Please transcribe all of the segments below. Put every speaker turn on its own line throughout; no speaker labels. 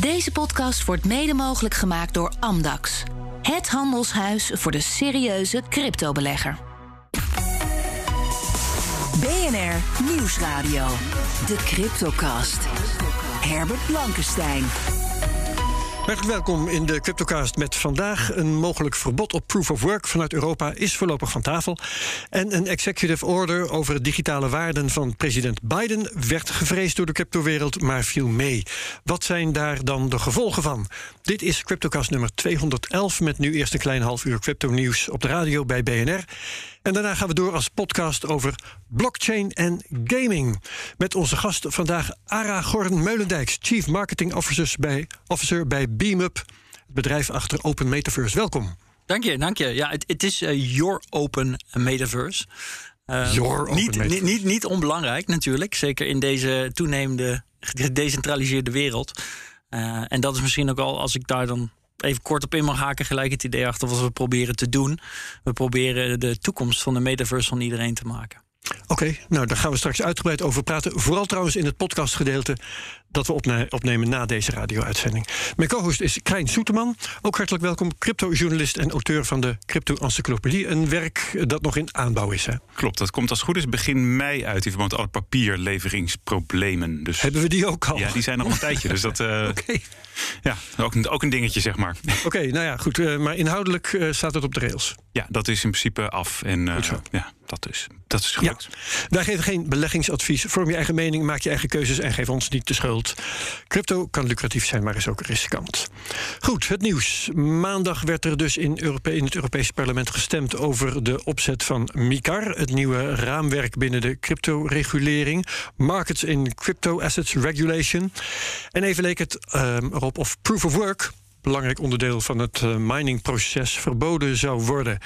Deze podcast wordt mede mogelijk gemaakt door Amdax. Het handelshuis voor de serieuze cryptobelegger. BNR Nieuwsradio. De Cryptocast. Herbert Blankenstein.
Hartelijk welkom in de Cryptocast met vandaag een mogelijk verbod op proof of work vanuit Europa is voorlopig van tafel. En een executive order over digitale waarden van president Biden werd gevreesd door de cryptowereld, maar viel mee. Wat zijn daar dan de gevolgen van? Dit is Cryptocast nummer 211 met nu eerst een klein half uur crypto nieuws op de radio bij BNR. En daarna gaan we door als podcast over blockchain en gaming. Met onze gast vandaag Ara Gordon Meulendijks, Chief Marketing Officer bij, officer bij BeamUp, het bedrijf achter Open Metaverse. Welkom.
Dank je, dank je. Ja, het, het is uh, Your Open Metaverse.
Uh, Your Open
niet,
Metaverse.
Niet, niet, niet onbelangrijk natuurlijk, zeker in deze toenemende gedecentraliseerde wereld. Uh, en dat is misschien ook al, als ik daar dan even kort op in mag haken, gelijk het idee achter wat we proberen te doen. We proberen de toekomst van de metaverse van iedereen te maken.
Oké, nou daar gaan we straks uitgebreid over praten. Vooral trouwens in het podcastgedeelte dat we opne opnemen na deze radio-uitzending. Mijn co-host is Krijn Soeterman. Ook hartelijk welkom, crypto-journalist en auteur van de Crypto-encyclopedie. Een werk dat nog in aanbouw is. Hè?
Klopt, dat komt als goed is begin mei uit in verband met alle papierleveringsproblemen. Dus,
Hebben we die ook al?
Ja, die zijn nog een tijdje. Dus dat, uh,
okay.
ja, ook een, ook een dingetje, zeg maar.
Oké, okay, nou ja, goed. Uh, maar inhoudelijk uh, staat het op de rails.
Ja, dat is in principe af. En ja, dat is, dat is gelukt.
Ja. Wij geven geen beleggingsadvies. Vorm je eigen mening, maak je eigen keuzes en geef ons niet de schuld. Crypto kan lucratief zijn, maar is ook riskant. Goed, het nieuws. Maandag werd er dus in, in het Europese parlement gestemd over de opzet van MICAR, het nieuwe raamwerk binnen de crypto-regulering. Markets in Crypto Assets Regulation. En even leek het uh, erop of proof of work, belangrijk onderdeel van het uh, miningproces, verboden zou worden.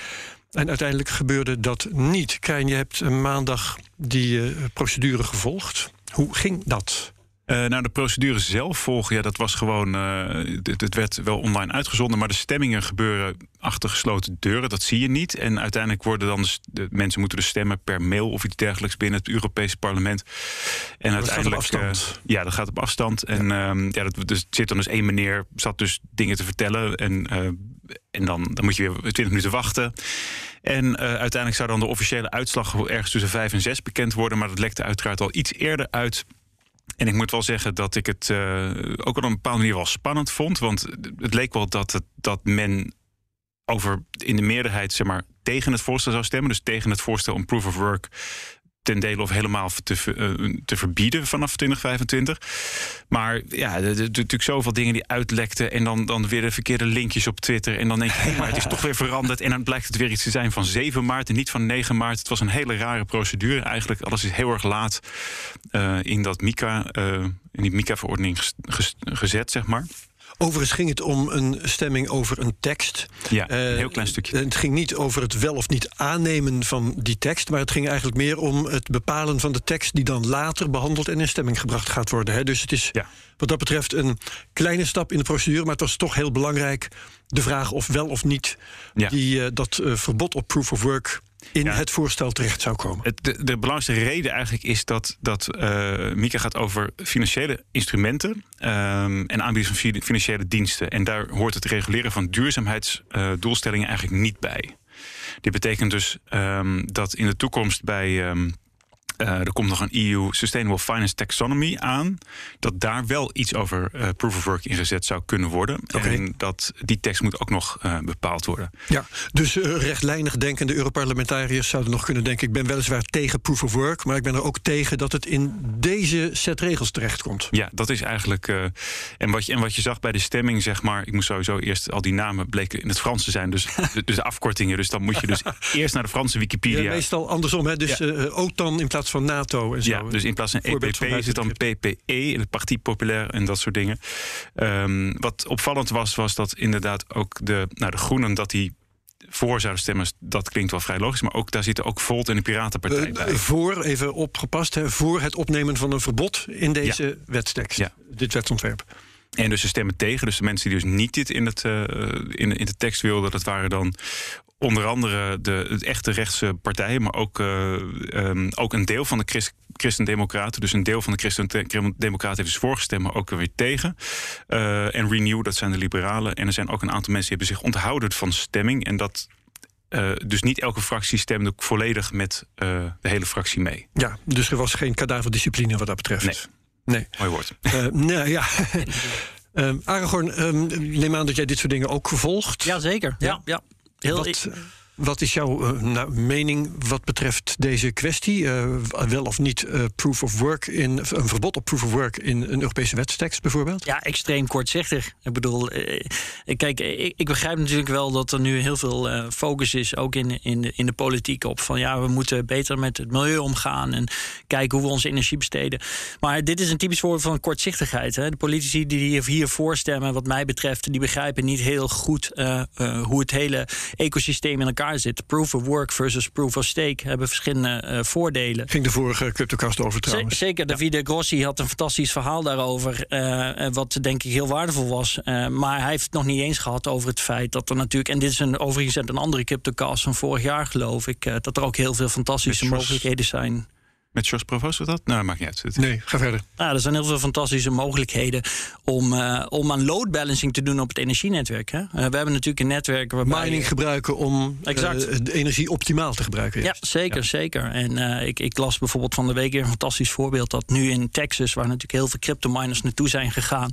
En uiteindelijk gebeurde dat niet. Krijn, je hebt maandag die uh, procedure gevolgd. Hoe ging dat?
Uh, nou, de procedure zelf volgen, ja, dat was gewoon. Uh, het, het, werd wel online uitgezonden, maar de stemmingen gebeuren achter gesloten deuren. Dat zie je niet. En uiteindelijk worden dan de, de mensen moeten dus stemmen per mail of iets dergelijks binnen het Europese parlement. En
dat
uiteindelijk.
Gaat op afstand.
Uh, ja, dat gaat op afstand. En ja, um, ja dat, dus zit dan dus één meneer, zat dus dingen te vertellen. En, en dan, dan moet je weer 20 minuten wachten. En uh, uiteindelijk zou dan de officiële uitslag ergens tussen 5 en 6 bekend worden. Maar dat lekte uiteraard al iets eerder uit. En ik moet wel zeggen dat ik het uh, ook op een bepaalde manier wel spannend vond. Want het leek wel dat, het, dat men over in de meerderheid zeg maar, tegen het voorstel zou stemmen. Dus tegen het voorstel om proof of work ten dele of helemaal te, uh, te verbieden vanaf 2025. Maar ja, er zijn natuurlijk zoveel dingen die uitlekten. En dan, dan weer de verkeerde linkjes op Twitter. En dan denk je, maar het is toch weer veranderd. En dan blijkt het weer iets te zijn van 7 maart en niet van 9 maart. Het was een hele rare procedure. Eigenlijk, alles is heel erg laat uh, in dat MICA, uh, in die MICA-verordening gezet, zeg maar.
Overigens ging het om een stemming over een tekst.
Ja, een heel klein stukje.
Het ging niet over het wel of niet aannemen van die tekst, maar het ging eigenlijk meer om het bepalen van de tekst die dan later behandeld en in stemming gebracht gaat worden. Hè. Dus het is
ja.
wat dat betreft een kleine stap in de procedure, maar het was toch heel belangrijk de vraag of wel of niet
ja.
die, uh, dat uh, verbod op proof of work in ja. het voorstel terecht zou komen.
Het, de, de, belangrijkste reden eigenlijk is dat, dat uh, Mika gaat over financiële instrumenten um, en aanbieders van financiële diensten. En daar hoort het reguleren van duurzaamheidsdoelstellingen eigenlijk niet bij. Dit betekent dus um, dat in de toekomst bij. Um, uh, er komt nog een EU Sustainable Finance Taxonomy aan. Dat daar wel iets over uh, proof of work ingezet zou kunnen worden.
Okay.
En dat die tekst moet ook nog uh, bepaald worden.
Ja, dus rechtlijnig denkende Europarlementariërs zouden nog kunnen denken: ik ben weliswaar tegen proof of work, maar ik ben er ook tegen dat het in deze set regels terechtkomt.
Ja, dat is eigenlijk. en, wat je, en wat je zag bij de stemming, zeg maar. Ik moest sowieso eerst al die namen bleken in het Frans te zijn. Dus, dus de afkortingen. Dus dan moet je dus eerst naar de Franse Wikipedia.
Ja, meestal andersom, hè? Dus ja. OTAN in plaats van NATO en zo.
Ja, dus in plaats van EPP is het dan PPE, het Parti Populair en dat soort dingen. Um, wat opvallend was, was dat inderdaad ook de, nou, de Groenen, dat die voor zouden stemmen, dat klinkt wel vrij logisch. Maar ook daar zitten ook Volt en de Piratenpartij
uh,
bij.
Voor, even opgepast, hè, voor het opnemen van een verbod in deze
ja.
wetstekst.
Ja.
Dit wetsontwerp.
En dus ze stemmen tegen. Dus de mensen die dus niet dit in, het, uh, in, in de tekst wilden, dat waren dan onder andere de, de echte rechtse partijen, maar ook, uh, um, ook een deel van de Christ, Christen-Democraten. Dus een deel van de Christen-Democraten heeft dus voorgestemd, maar ook weer tegen. Uh, en Renew, dat zijn de liberalen. En er zijn ook een aantal mensen die hebben zich onthouden van stemming. En dat uh, dus niet elke fractie stemde volledig met uh, de hele fractie mee.
Ja, dus er was geen kadaverdiscipline wat dat betreft.
Nee.
nee.
Mooi woord.
Uh, nou ja. Um, Aragorn, um, neem aan dat jij dit soort dingen ook volgt.
Jazeker. Ja, ja.
Heel wat, wat is jouw uh, nou, mening wat betreft deze kwestie? Uh, wel of niet uh, proof of work in een verbod op proof of work in een Europese wetstekst bijvoorbeeld?
Ja, extreem kortzichtig. Ik bedoel, kijk, ik, ik, begrijp natuurlijk wel dat er nu heel veel focus is, ook in, in, de, in de politiek, op van ja, we moeten beter met het milieu omgaan en kijken hoe we onze energie besteden. Maar dit is een typisch voorbeeld van kortzichtigheid. Hè? De politici die hier voorstemmen, wat mij betreft, die begrijpen niet heel goed hoe het hele ecosysteem in elkaar zit. Proof of work versus proof of stake hebben verschillende uh, voordelen.
Ging de vorige CryptoCast over trouwens.
zeker, Davide. Grossi had een fantastisch verhaal daarover. Uh, wat denk ik heel waardevol was. Uh, maar hij heeft het nog niet eens gehad over het feit dat er natuurlijk... en dit is een, overigens een andere CryptoCast van vorig jaar geloof ik... dat er ook heel veel fantastische mogelijkheden zijn.
Met Jos Provost dat? Nou, dat maakt niet uit.
Nee, ga verder.
Nou, er zijn heel veel fantastische mogelijkheden om, uh, om aan load balancing te doen op het energienetwerk. Hè? Uh, we hebben natuurlijk een netwerk waarbij...
Mining gebruiken om exact. Uh, de energie optimaal te gebruiken.
Ja, zeker, ja. zeker. En ik, ik las bijvoorbeeld van de week een fantastisch voorbeeld... dat nu in Texas, waar natuurlijk heel veel cryptominers naartoe zijn gegaan...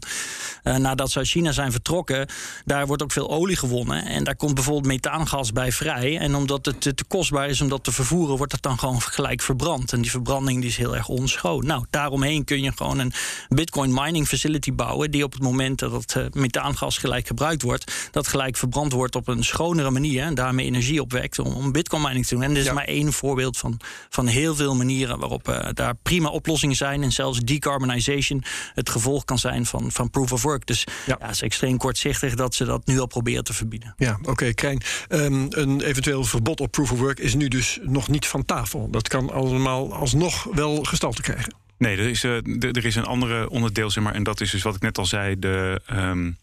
nadat ze uit China zijn vertrokken, daar wordt ook veel olie gewonnen. En daar komt bijvoorbeeld methaangas bij vrij. En omdat het te kostbaar is om dat te vervoeren... wordt het dan gewoon gelijk verbrand. En die verbrand verbranding die is heel erg onschoon. Nou, daaromheen kun je gewoon een Bitcoin mining facility bouwen. die op het moment dat het uh, methaangas gelijk gebruikt wordt. dat gelijk verbrand wordt op een schonere manier. en daarmee energie opwekt om, om Bitcoin mining te doen. En dit is ja. maar één voorbeeld van, van heel veel manieren waarop uh, daar prima oplossingen zijn. en zelfs decarbonization het gevolg kan zijn van, van proof of work. Dus ja. ja het is extreem kortzichtig dat ze dat nu al proberen te verbieden.
Ja, oké, okay, Krijn. Um, een eventueel verbod op proof of work is nu dus nog niet van tafel. Dat kan allemaal alsnog nog wel gestalte krijgen.
Nee, er is, uh, er is een andere onderdeel, zeg maar, en dat is dus wat ik net al zei, de. Um,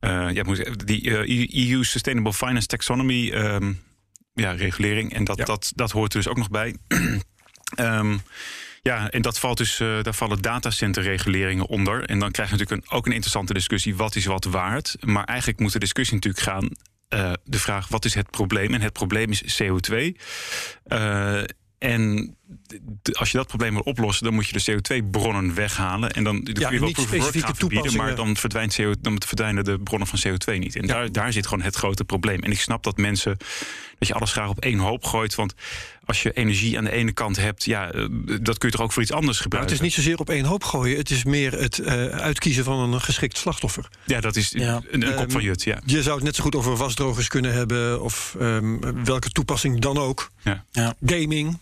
uh, ja, die uh, EU Sustainable Finance Taxonomy um, ja, regulering. En dat, ja. dat, dat hoort er dus ook nog bij. um, ja, en dat valt dus, uh, daar vallen datacenterreguleringen onder. En dan krijg je natuurlijk een, ook een interessante discussie: wat is wat waard? Maar eigenlijk moet de discussie natuurlijk gaan. De vraag: wat is het probleem? En het probleem is CO2. Uh, en als je dat probleem wil oplossen, dan moet je de CO2-bronnen weghalen. En dan, dan
ja,
kun je wel
specifieke
gaan verbieden, maar dan, verdwijnt CO, dan verdwijnen de bronnen van CO2 niet. En ja. daar, daar zit gewoon het grote probleem. En ik snap dat mensen, dat je alles graag op één hoop gooit. Want als je energie aan de ene kant hebt, ja, dat kun je toch ook voor iets anders gebruiken.
Nou, het is niet zozeer op één hoop gooien. Het is meer het uh, uitkiezen van een geschikt slachtoffer.
Ja, dat is ja. een, een, kop van jut. Ja.
Je zou het net zo goed over wasdrogers kunnen hebben. Of um, welke toepassing dan ook.
Ja.
Gaming.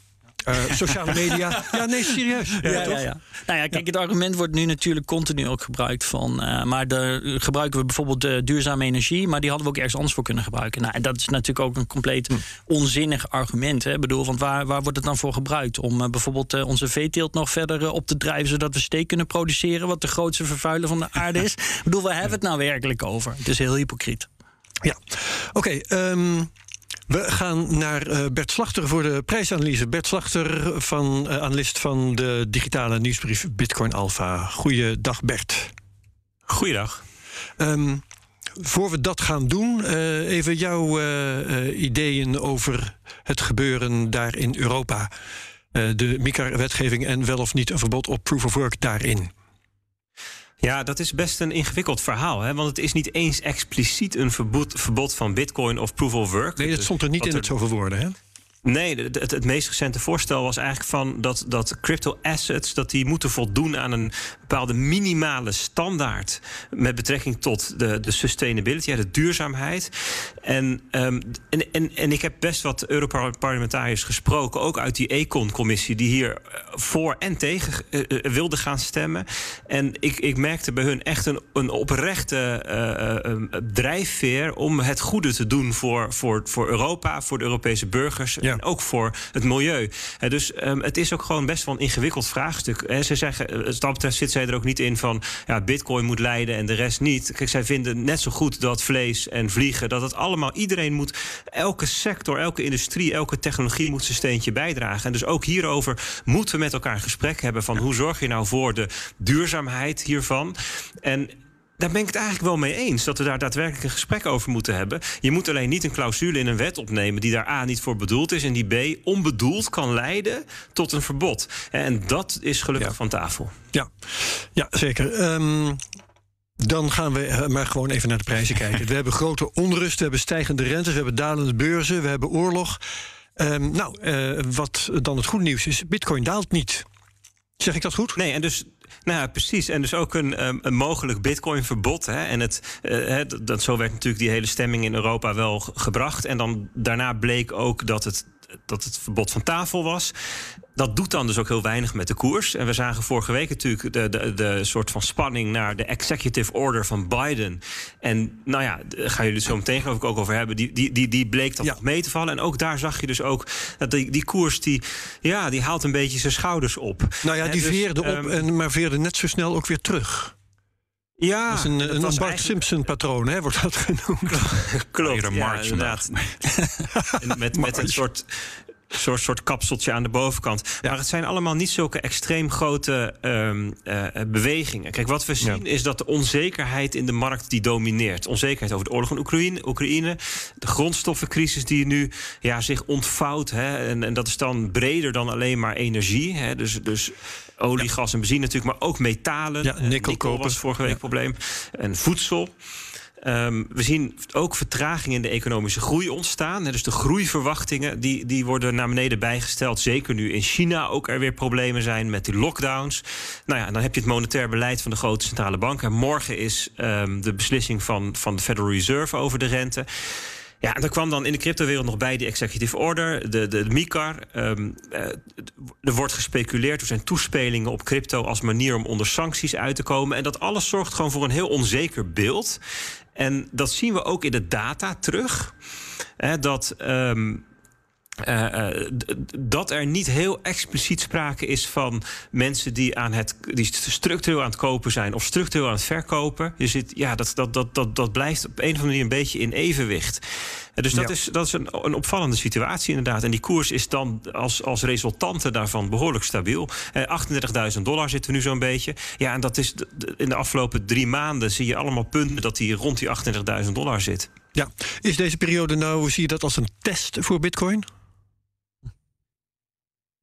Uh, sociale media. ja, nee, serieus.
Ja, ja, ja, ja. Nou ja, kijk, het argument wordt nu natuurlijk continu ook gebruikt van. Uh, maar de, gebruiken we bijvoorbeeld de duurzame energie, maar die hadden we ook ergens anders voor kunnen gebruiken. Nou, en dat is natuurlijk ook een compleet hm. onzinnig argument. Hè? Ik bedoel, want waar, waar wordt het dan voor gebruikt? Om uh, bijvoorbeeld onze veeteelt nog verder op te drijven, zodat we steek kunnen produceren, wat de grootste vervuiler van de aarde is. Ik bedoel, waar hebben we het nou werkelijk over? Het is heel hypocriet.
Ja, oké. Okay, um... We gaan naar uh, Bert Slachter voor de prijsanalyse. Bert Slachter, van, uh, analist van de digitale nieuwsbrief Bitcoin Alpha. Goeiedag Bert.
Goeiedag.
Um, voor we dat gaan doen, uh, even jouw ideeën over het gebeuren daar in Europa. de MICAR-wetgeving en wel of niet een verbod op proof of work daarin.
Ja, dat is best een ingewikkeld verhaal. Hè? Want het is niet eens expliciet een verbod, verbod van bitcoin of proof of work.
Nee, dat stond er niet in het zoveel woorden, hè?
Nee, het, het, meest recente voorstel was eigenlijk van dat, dat crypto assets dat die moeten voldoen aan een bepaalde minimale standaard met betrekking tot de, de sustainability, de duurzaamheid. En, um, en, en, en ik heb best wat Europarlementariërs gesproken, ook uit die Econ-commissie, die hier eh, voor en tegen uh, wilden gaan stemmen. En ik, ik merkte bij hun echt een, een oprechte drijfveer om het goede te doen voor, voor, voor Europa, voor de Europese burgers.
Ja.
En ook voor het milieu. dus ehm, het is ook gewoon best wel een ingewikkeld vraagstuk. En ze zeggen, wat dat betreft zit zij er ook niet in van ja, bitcoin moet leiden en de rest niet. Kijk, zij vinden net zo goed dat vlees en vliegen, dat het allemaal, iedereen moet, elke sector, elke industrie, elke technologie moet zijn steentje bijdragen. En dus ook hierover moeten we met elkaar een gesprek hebben van hoe zorg je nou voor de duurzaamheid hiervan. En daar ben ik het eigenlijk wel mee eens. Dat we daar daadwerkelijk een gesprek over moeten hebben. Je moet alleen niet een clausule in een wet opnemen die daar A niet voor bedoeld is. En die B onbedoeld kan leiden tot een verbod. En dat is gelukkig van tafel.
Ja, ja zeker. Ehm, dan gaan we eh, maar gewoon even naar de prijzen kijken. We hebben grote onrust, we hebben stijgende rentes, we hebben dalende beurzen, we hebben oorlog. Um, nou, uh, wat dan het goede nieuws is: Bitcoin daalt niet. Zeg ik dat goed?
Nee, en dus nou ja, precies. En dus ook een, ehm, een mogelijk bitcoin-verbod. En het, uh, dat, zo werd natuurlijk die hele stemming in Europa wel gebracht. En dan daarna bleek ook dat het dat het verbod van tafel was. Dat doet dan dus ook heel weinig met de koers. En we zagen vorige week natuurlijk de, de, de soort van spanning naar de executive order van Biden. En nou ja, daar gaan jullie het zo meteen geloof ik ook over hebben. Die, die, die, die bleek dan nog mee te vallen. En ook daar zag je dus ook dat die, die koers die, ja, die haalt een beetje zijn schouders op.
Nou ja, die dus, veerde op, um, en, maar veerde net zo snel ook weer terug.
Ja,
dat is een, een Bart eigenlijk... Simpson-patroon, hè, wordt dat genoemd.
Klopt, ja, inderdaad. met, met een soort soort, soort kapseltje aan de bovenkant. Maar het zijn allemaal niet zulke extreem grote um, uh, bewegingen. Kijk, wat we zien ja. is dat de onzekerheid in de markt die domineert. Onzekerheid over de oorlog in Oekraïne, Oekraïne de grondstoffencrisis die nu ja, zich ontvouwt. Hè, en, en dat is dan breder dan alleen maar energie. Hè, dus, dus olie, ja. gas en benzine natuurlijk, maar ook metalen.
Ja, nikkel,
nikkel was vorige week ja. probleem. En voedsel. Um, we zien ook vertraging in de economische groei ontstaan. Dus de groeiverwachtingen die, die worden naar beneden bijgesteld. Zeker nu in China ook er weer problemen zijn met die lockdowns. Nou ja, dan heb je het monetair beleid van de grote centrale banken. Morgen is um, de beslissing van, van de Federal Reserve over de rente. Ja, en er kwam dan in de cryptowereld nog bij die executive order, de, de, MICAR. Um, uh, er wordt gespeculeerd, er zijn toespelingen op crypto als manier om onder sancties uit te komen. En dat alles zorgt gewoon voor een heel onzeker beeld. En dat zien we ook in de data terug. Hè, dat. Um, uh, uh, dat er niet heel expliciet sprake is van mensen die, aan het, die structureel aan het kopen zijn of structureel aan het verkopen. Je ziet, ja, dat, dat, dat, dat, dat blijft op een of andere manier een beetje in evenwicht. Uh, dus dat ja. is, dat is een, een opvallende situatie inderdaad. En die koers is dan als, als resultante daarvan behoorlijk stabiel. 38.000 dollar zitten we nu zo'n beetje. Ja, en dat is in de afgelopen drie maanden zie je allemaal punten dat die rond die 38.000 dollar zit.
Ja, is deze periode nou, zie je dat als een test voor Bitcoin?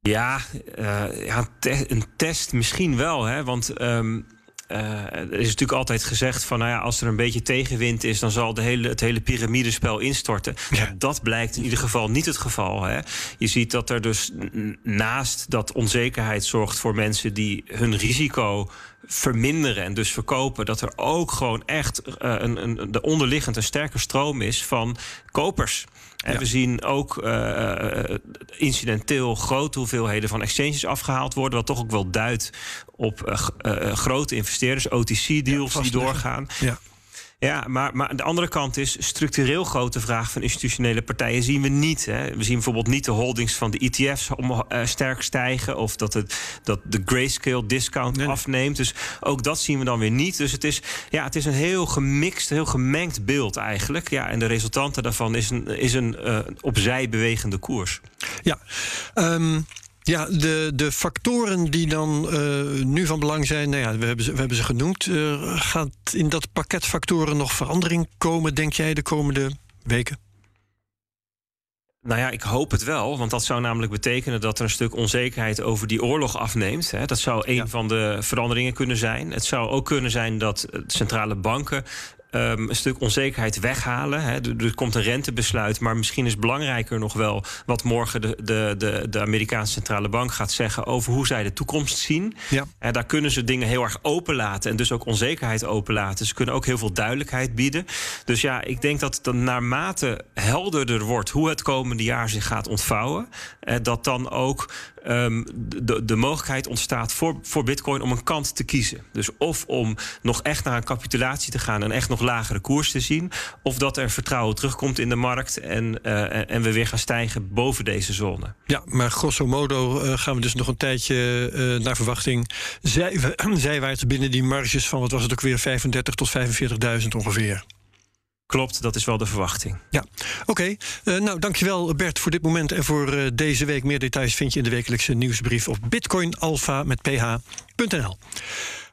Ja, uh, ja te een test misschien wel. Hè? Want um, uh, er is natuurlijk altijd gezegd van... Nou ja, als er een beetje tegenwind is... dan zal de hele, het hele piramidespel instorten. Ja. Dat blijkt in ieder geval niet het geval. Hè? Je ziet dat er dus naast dat onzekerheid zorgt voor mensen... die hun risico verminderen en dus verkopen... dat er ook gewoon echt uh, een, een, de onderliggend een sterke stroom is van kopers... En ja. we zien ook uh, incidenteel grote hoeveelheden van exchanges afgehaald worden. Wat toch ook wel duidt op uh, grote investeerders, OTC-deals ja, die doorgaan.
Ja.
Ja, maar, maar de andere kant is structureel grote vraag van institutionele partijen zien we niet. Hè. We zien bijvoorbeeld niet de holdings van de ETF's om, uh, sterk stijgen of dat, het, dat de grayscale discount nee. afneemt. Dus ook dat zien we dan weer niet. Dus het is, ja, het is een heel gemixt, heel gemengd beeld eigenlijk. Ja, en de resultanten daarvan is een, is een uh, opzij bewegende koers.
Ja, um ja, de, de factoren die dan uh, nu van belang zijn, nou ja, we hebben ze, we hebben ze genoemd. Uh, gaat in dat pakket factoren nog verandering komen, denk jij, de komende weken?
Nou ja, ik hoop het wel. Want dat zou namelijk betekenen dat er een stuk onzekerheid over die oorlog afneemt. Hè. Dat zou een ja. van de veranderingen kunnen zijn. Het zou ook kunnen zijn dat centrale banken um, een stuk onzekerheid weghalen. Hè. Er, er, komt een rentebesluit, maar misschien is belangrijker nog wel wat morgen de, de, de, de Amerikaanse centrale bank gaat zeggen over hoe zij de toekomst zien.
Ja.
En daar kunnen ze dingen heel erg openlaten en dus ook onzekerheid openlaten. Ze kunnen ook heel veel duidelijkheid bieden. Dus ja, ik denk dat dan naarmate helderder wordt hoe het komende jaar zich gaat ontvouwen, dat dan ook ehm, de, de mogelijkheid ontstaat voor, voor Bitcoin om een kant te kiezen. Dus of om nog echt naar een capitulatie te gaan en echt nog lagere koers te zien, of dat er vertrouwen terugkomt in de markt en, eh, en we weer gaan stijgen boven deze zone.
Ja, maar grosso modo eh, gaan we dus nog een tijdje uh, naar verwachting zij, zijwaarts binnen die marges van wat was het ook weer 35 tot 45.000 ongeveer.
Klopt, dat is wel de verwachting.
Ja, oké. Okay. Uh, nou, dankjewel Bert voor dit moment en voor uh, deze week. Meer details vind je in de wekelijkse nieuwsbrief op bitcoinalpha met ph.nl.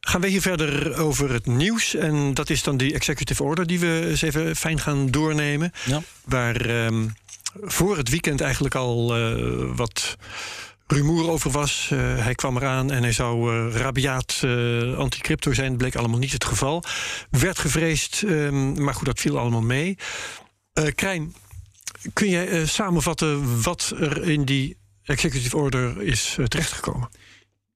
Gaan we hier verder over het nieuws. En dat is dan die executive order die we eens even fijn gaan doornemen. Ja. Waar um, voor het weekend eigenlijk al uh, wat rumoer over was. Uh, hij kwam eraan en hij zou uh, rabiaat uh, anti-crypto zijn. Dat bleek allemaal niet het geval. Werd gevreesd, um, maar goed, dat viel allemaal mee. Krijn, kun jij samenvatten wat er in die executive order is terechtgekomen?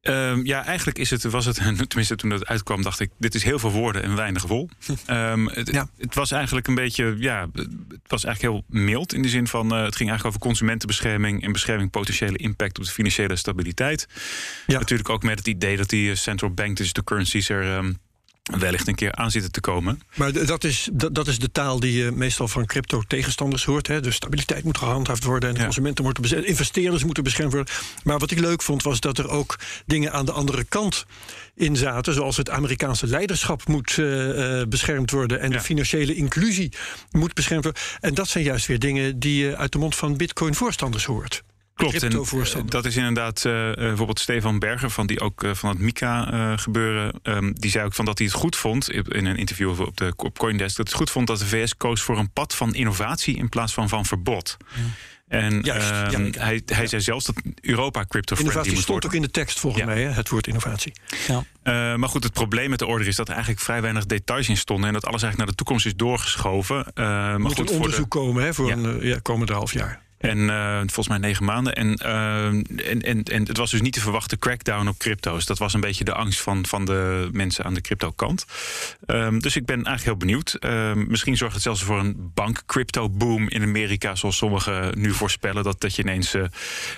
Um, ja, eigenlijk is het, was het, tenminste toen het uitkwam, dacht ik, dit is heel veel woorden en weinig wol. um, het, ja. het, was eigenlijk een beetje, ja, het was eigenlijk heel mild in de zin van, uh, het ging eigenlijk over consumentenbescherming en bescherming potentiële impact op de financiële stabiliteit. Ja. Natuurlijk ook met het idee dat die central bank digital currencies er um, wellicht een keer aan zitten te komen.
Maar dat is, dat, dat is de taal die je meestal van crypto-tegenstanders hoort. Hè? De stabiliteit moet gehandhaafd worden en de ja. consumenten moeten beschermd investeerders moeten beschermd worden. Maar wat ik leuk vond was dat er ook dingen aan de andere kant in zaten. Zoals het Amerikaanse leiderschap moet uh, beschermd worden en ja. de financiële inclusie moet beschermd worden. En dat zijn juist weer dingen die je uit de mond van Bitcoin-voorstanders hoort.
Klopt, en dat is inderdaad uh, bijvoorbeeld Stefan Berger, van die ook uh, van het Mika uh, gebeuren. Um, die zei ook van dat hij het goed vond in een interview op de op Coindesk. Dat het goed vond dat de VS koos voor een pad van innovatie in plaats van van verbod. Ja. En Juist, ja, hij, hij ja. zei zelfs dat Europa crypto
Innovatie stond
worden.
ook in de tekst volgens mij, hè, het woord innovatie.
Ja. Maar goed, het probleem met de order is dat er eigenlijk vrij weinig details in stonden. En dat alles eigenlijk naar de toekomst is doorgeschoven.
Maar
moet
goed, een onderzoek de... komen hè, voor een ja, komende half jaar.
En uh, volgens mij negen maanden. En, uh, en, en, en het was dus niet te verwachten crackdown op crypto's. Dat was een beetje de angst van, van de mensen aan de crypto-kant. Um, dus ik ben eigenlijk heel benieuwd. Um, misschien zorgt het zelfs voor een bank-crypto-boom in Amerika. Zoals sommigen nu voorspellen. Dat, dat je ineens uh,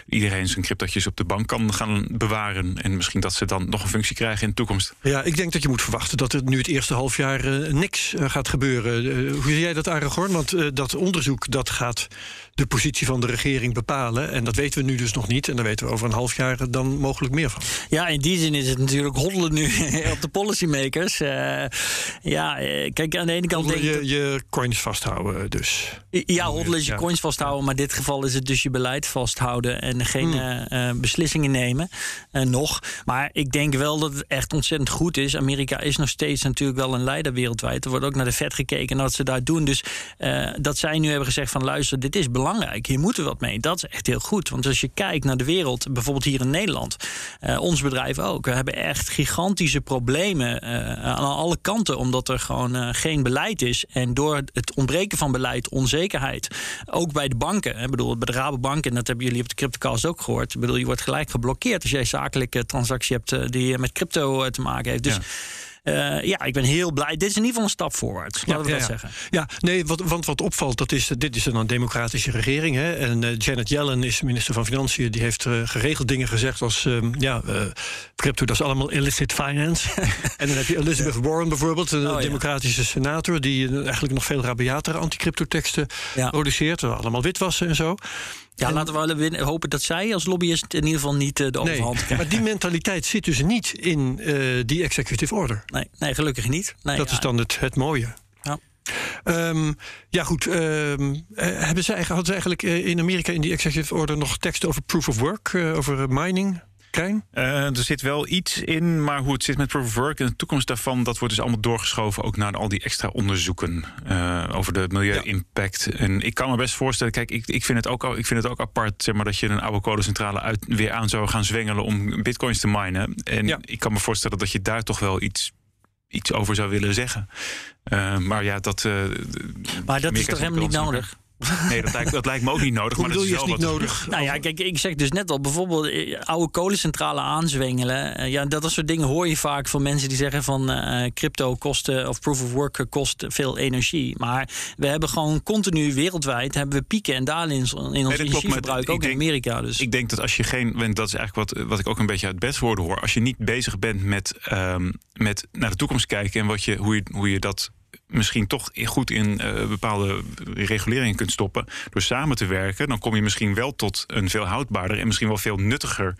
iedereen zijn cryptootjes op de bank kan gaan bewaren. En misschien dat ze dan nog een functie krijgen in de toekomst.
Ja, ik denk dat je moet verwachten dat er nu het eerste half jaar niks gaat gebeuren. hoe zie jij dat, Aragorn? Want dat onderzoek dat gaat de positie van de regering bepalen. En dat weten we nu dus nog niet. En daar weten we over een half jaar dan mogelijk meer van.
Ja, in die zin is het natuurlijk hoddelen nu op de policymakers. Uh, ja, kijk, aan de ene kant...
Denk je, je coins vasthouden dus.
Ja, hoddelen is je ja. coins vasthouden. Maar in dit geval is het dus je beleid vasthouden... en geen hmm. uh, beslissingen nemen. Uh, nog. Maar ik denk wel dat het echt ontzettend goed is. Amerika is nog steeds natuurlijk wel een leider wereldwijd. Er wordt ook naar de vet gekeken wat ze daar doen. Dus dat zij nu hebben gezegd van... luister, dit is belangrijk belangrijk. Hier moeten we wat mee. Dat is echt heel goed. Want als je kijkt naar de wereld, bijvoorbeeld hier in Nederland, uh, ons bedrijf ook, we hebben echt gigantische problemen uh, aan alle kanten, omdat er gewoon uh, geen beleid is. En door het ontbreken van beleid, onzekerheid. Ook bij de banken. Ik bedoel, bij de Rabobank, en dat hebben jullie op de Cryptocast ook gehoord. Ik bedoel, je wordt gelijk geblokkeerd als jij zakelijke transactie hebt die met crypto te maken heeft. Dus. Ja. Uh, ja, ik ben heel blij. Dit is in ieder geval een stap voorwaarts. Laten we
ja,
dat
ja.
zeggen.
Ja, nee, wat, want wat opvalt, dat is, dit is een democratische regering. Hè? En uh, Janet Yellen is minister van Financiën. Die heeft uh, geregeld dingen gezegd als... Um, ja, crypto, dat is allemaal illicit finance. en dan heb je Elizabeth ja. Warren bijvoorbeeld, een oh, democratische senator... die eigenlijk nog veel rabiatere anti-crypto teksten produceert. Allemaal witwassen en zo.
Ja, en, laten we hopen dat zij als lobbyist in ieder geval niet de overhand
nee,
krijgen.
Maar die mentaliteit zit dus niet in uh, die executive order.
Nee, nee gelukkig niet. Nee,
dat ja. is dan het, het mooie.
Ja.
Um, ja, goed. Um, hebben ze, hadden ze eigenlijk in Amerika in die executive order nog teksten over proof of work, uh, over mining? Krijn?
Uh, er zit wel iets in, maar hoe het zit met proof of work en de toekomst daarvan, dat wordt dus allemaal doorgeschoven ook naar al die extra onderzoeken uh, over de milieu-impact. Ja. En ik kan me best voorstellen, kijk, ik, ik, vind het ook, ik vind het ook apart, zeg maar, dat je een oude kolencentrale uit, weer aan zou gaan zwengelen om bitcoins te minen. En ja. ik kan me voorstellen dat je daar toch wel iets iets over zou willen zeggen. Uh, maar ja, dat.
maar dat is toch helemaal niet nodig?
Nee, dat lijkt, dat lijkt me ook niet nodig.
Hoe
maar dat is wel
niet
wat-
nodig?
Nou ja, kijk, ik zeg dus net al, bijvoorbeeld eh, oude kolencentrale aanzwengelen. Eh, ja, dat soort dingen hoor je vaak van mensen die zeggen van eh, crypto kost eh, of proof of work kost veel energie. Maar we hebben gewoon continu wereldwijd hebben we pieken en dalen in, ons- in ons energieverbruik,
ik
ook in Amerika. Dus.
Ik denk dat als je geen, dat is eigenlijk wat, wat ik ook een beetje uit bedwoorden hoor. Als je niet bezig bent met, ehm, met naar de toekomst kijken en wat je, hoe, je, hoe je dat misschien toch goed in eh, bepaalde reguleringen kunt stoppen door samen te werken, dan kom je misschien wel tot een veel houdbaarder en misschien wel veel nuttiger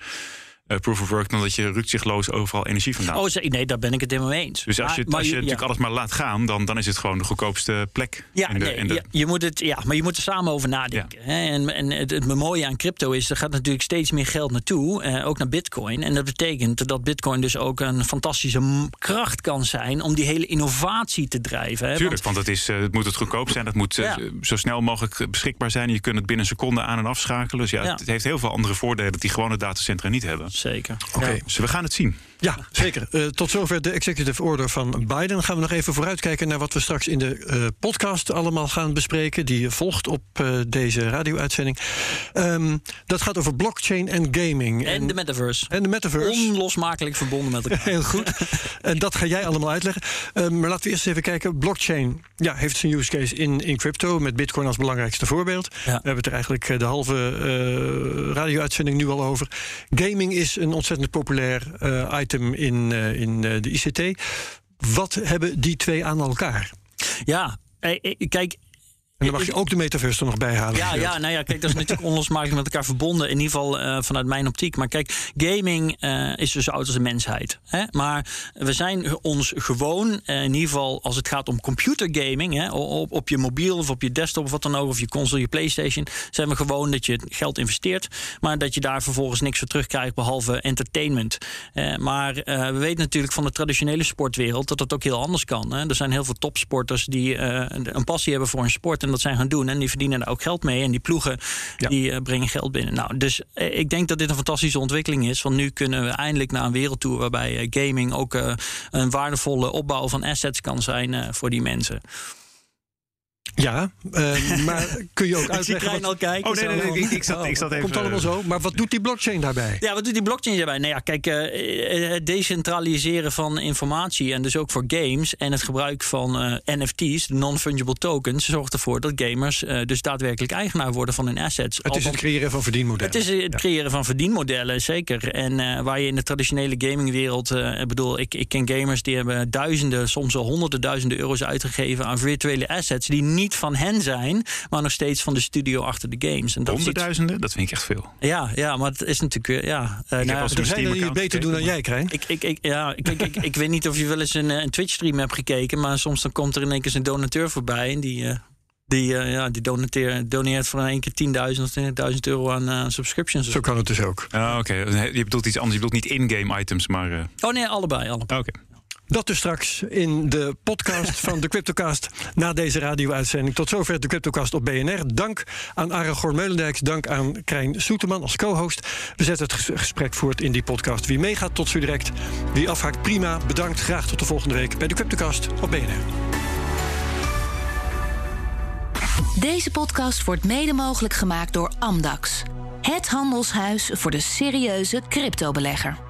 eh, proof of work dan dat je rukzichtloos overal energie vandaan.
Oh, nee, daar ben ik het helemaal mee eens.
dus als je,
Maar- maar
als je
ja.
natuurlijk alles maar laat gaan, dan, dan is het gewoon de goedkoopste plek.
Ja,
in de,
nee,
in de-
ja, je moet het, ja, maar je moet er samen over nadenken. Hè? En, en het, het mooie aan crypto is, er gaat natuurlijk steeds meer geld naartoe, eh, ook naar bitcoin. En dat betekent dat bitcoin dus ook een fantastische kracht kan zijn om die hele innovatie te drijven. Hè?
Tuurlijk, want het, is, eh, het moet het goedkoop zijn. Het moet eh, zo snel mogelijk beschikbaar zijn. Je kunt het binnen een seconde aan- en afschakelen. Dus ja,
Ja.
het heeft heel veel andere voordelen... die gewone datacentra niet hebben.
Zeker.
Oké.
Ja.
Dus we gaan het zien.
Ja, zeker. Eh, tot zover de executive order van Biden. Gaan we nog even vooruitkijken naar wat we straks in de eh, podcast allemaal gaan bespreken. Die volgt op eh, deze radio-uitzending. Ehm, dat gaat over blockchain en gaming.
En de metaverse.
en de metaverse.
Onlosmakelijk verbonden met elkaar.
Heel goed. En dat ga jij allemaal uitleggen. Eh, maar laten we eerst even kijken. Blockchain ja, heeft zijn use case in, in crypto. Met Bitcoin als belangrijkste voorbeeld. We hebben het er eigenlijk de halve radio-uitzending nu al over. Gaming is een ontzettend populair eh, item in, eh, in eh, de ICT. Wat hebben die twee aan elkaar?
Ja, eh, kijk,
En dan mag je ook de metaverse er nog bij halen.
Ja, ja, nou ja, kijk, dat is natuurlijk onlosmakelijk met elkaar verbonden. In ieder geval eh, vanuit mijn optiek. Maar kijk, gaming eh, is dus zo oud als de mensheid. Hè? Maar we zijn ons gewoon, eh, in ieder geval als het gaat om computergaming, hè, op, op je mobiel of op je desktop of wat dan ook, of je console, je PlayStation, zijn we gewoon dat je geld investeert, maar dat je daar vervolgens niks voor terugkrijgt behalve entertainment. Maar we weten natuurlijk van de traditionele sportwereld dat dat ook heel anders kan. Hè? Er zijn heel veel topsporters die een passie hebben voor een sport en dat zijn gaan doen. En die verdienen daar ook geld mee. En die ploegen
Ja.
die eh, brengen geld binnen. Nou, dus eh, ik denk dat dit een fantastische ontwikkeling is. Want nu kunnen we eindelijk naar een wereld toe waarbij eh, gaming ook een waardevolle opbouw van assets kan zijn voor die mensen.
Ja, eh, maar kun je ook
Ik
uitleggen... Wat-
al kijken.
Oh nee, nee, nee, ik, ik zat, ik zat even...
Komt allemaal zo. Maar wat doet die blockchain daarbij?
Ja, wat doet die blockchain daarbij? Nou ja, kijk, eh, het decentraliseren van informatie en dus ook voor games en het gebruik van eh, NFT's, de non-fungible tokens, zorgt ervoor dat gamers dus daadwerkelijk eigenaar worden van hun assets.
Het is het creëren van verdienmodellen.
Het is het
Ja.
creëren van verdienmodellen, zeker. En eh, waar je in de traditionele gamingwereld... eh, ik bedoel, ik, ik ken gamers die hebben duizenden, soms wel honderden duizenden euro's uitgegeven... aan virtuele assets die niet van hen zijn... maar nog steeds van de studio achter de games. En dat is iets-
Honderdduizenden, dat vind ik echt veel.
Ja, ja, maar het is natuurlijk... eh, Ja, eh, nou,
heb
Er zijn er die het beter doen dan jij, Krijn.
ik, ik, ik, ja, ik, ik, ik, ik weet niet of je wel eens een, eh, een Twitch-stream hebt gekeken... maar soms dan komt er in één keer een donateur voorbij... en die, eh, die, eh, ja, die doneert, doneert voor in één keer 10.000 of 20.000 euro aan eh, subscriptions.
Zo kan het dus ook.
Ah, Oké, je bedoelt iets anders. Je bedoelt niet in-game items, maar... eh,
Oh nee, allebei. allebei.
Oké.
Dat dus straks in de podcast van de Cryptocast na deze radio-uitzending. Tot zover de Cryptocast op BNR. Dank aan Aragorn Meulendijks, dank aan Krijn Soeterman als co-host. We zetten het ges- gesprek voort in die podcast. Wie meegaat, tot zo direct. Wie afhaakt, prima. Bedankt. Graag tot de volgende week bij de Cryptocast op BNR.
Deze podcast wordt mede mogelijk gemaakt door Amdax. Het handelshuis voor de serieuze cryptobelegger.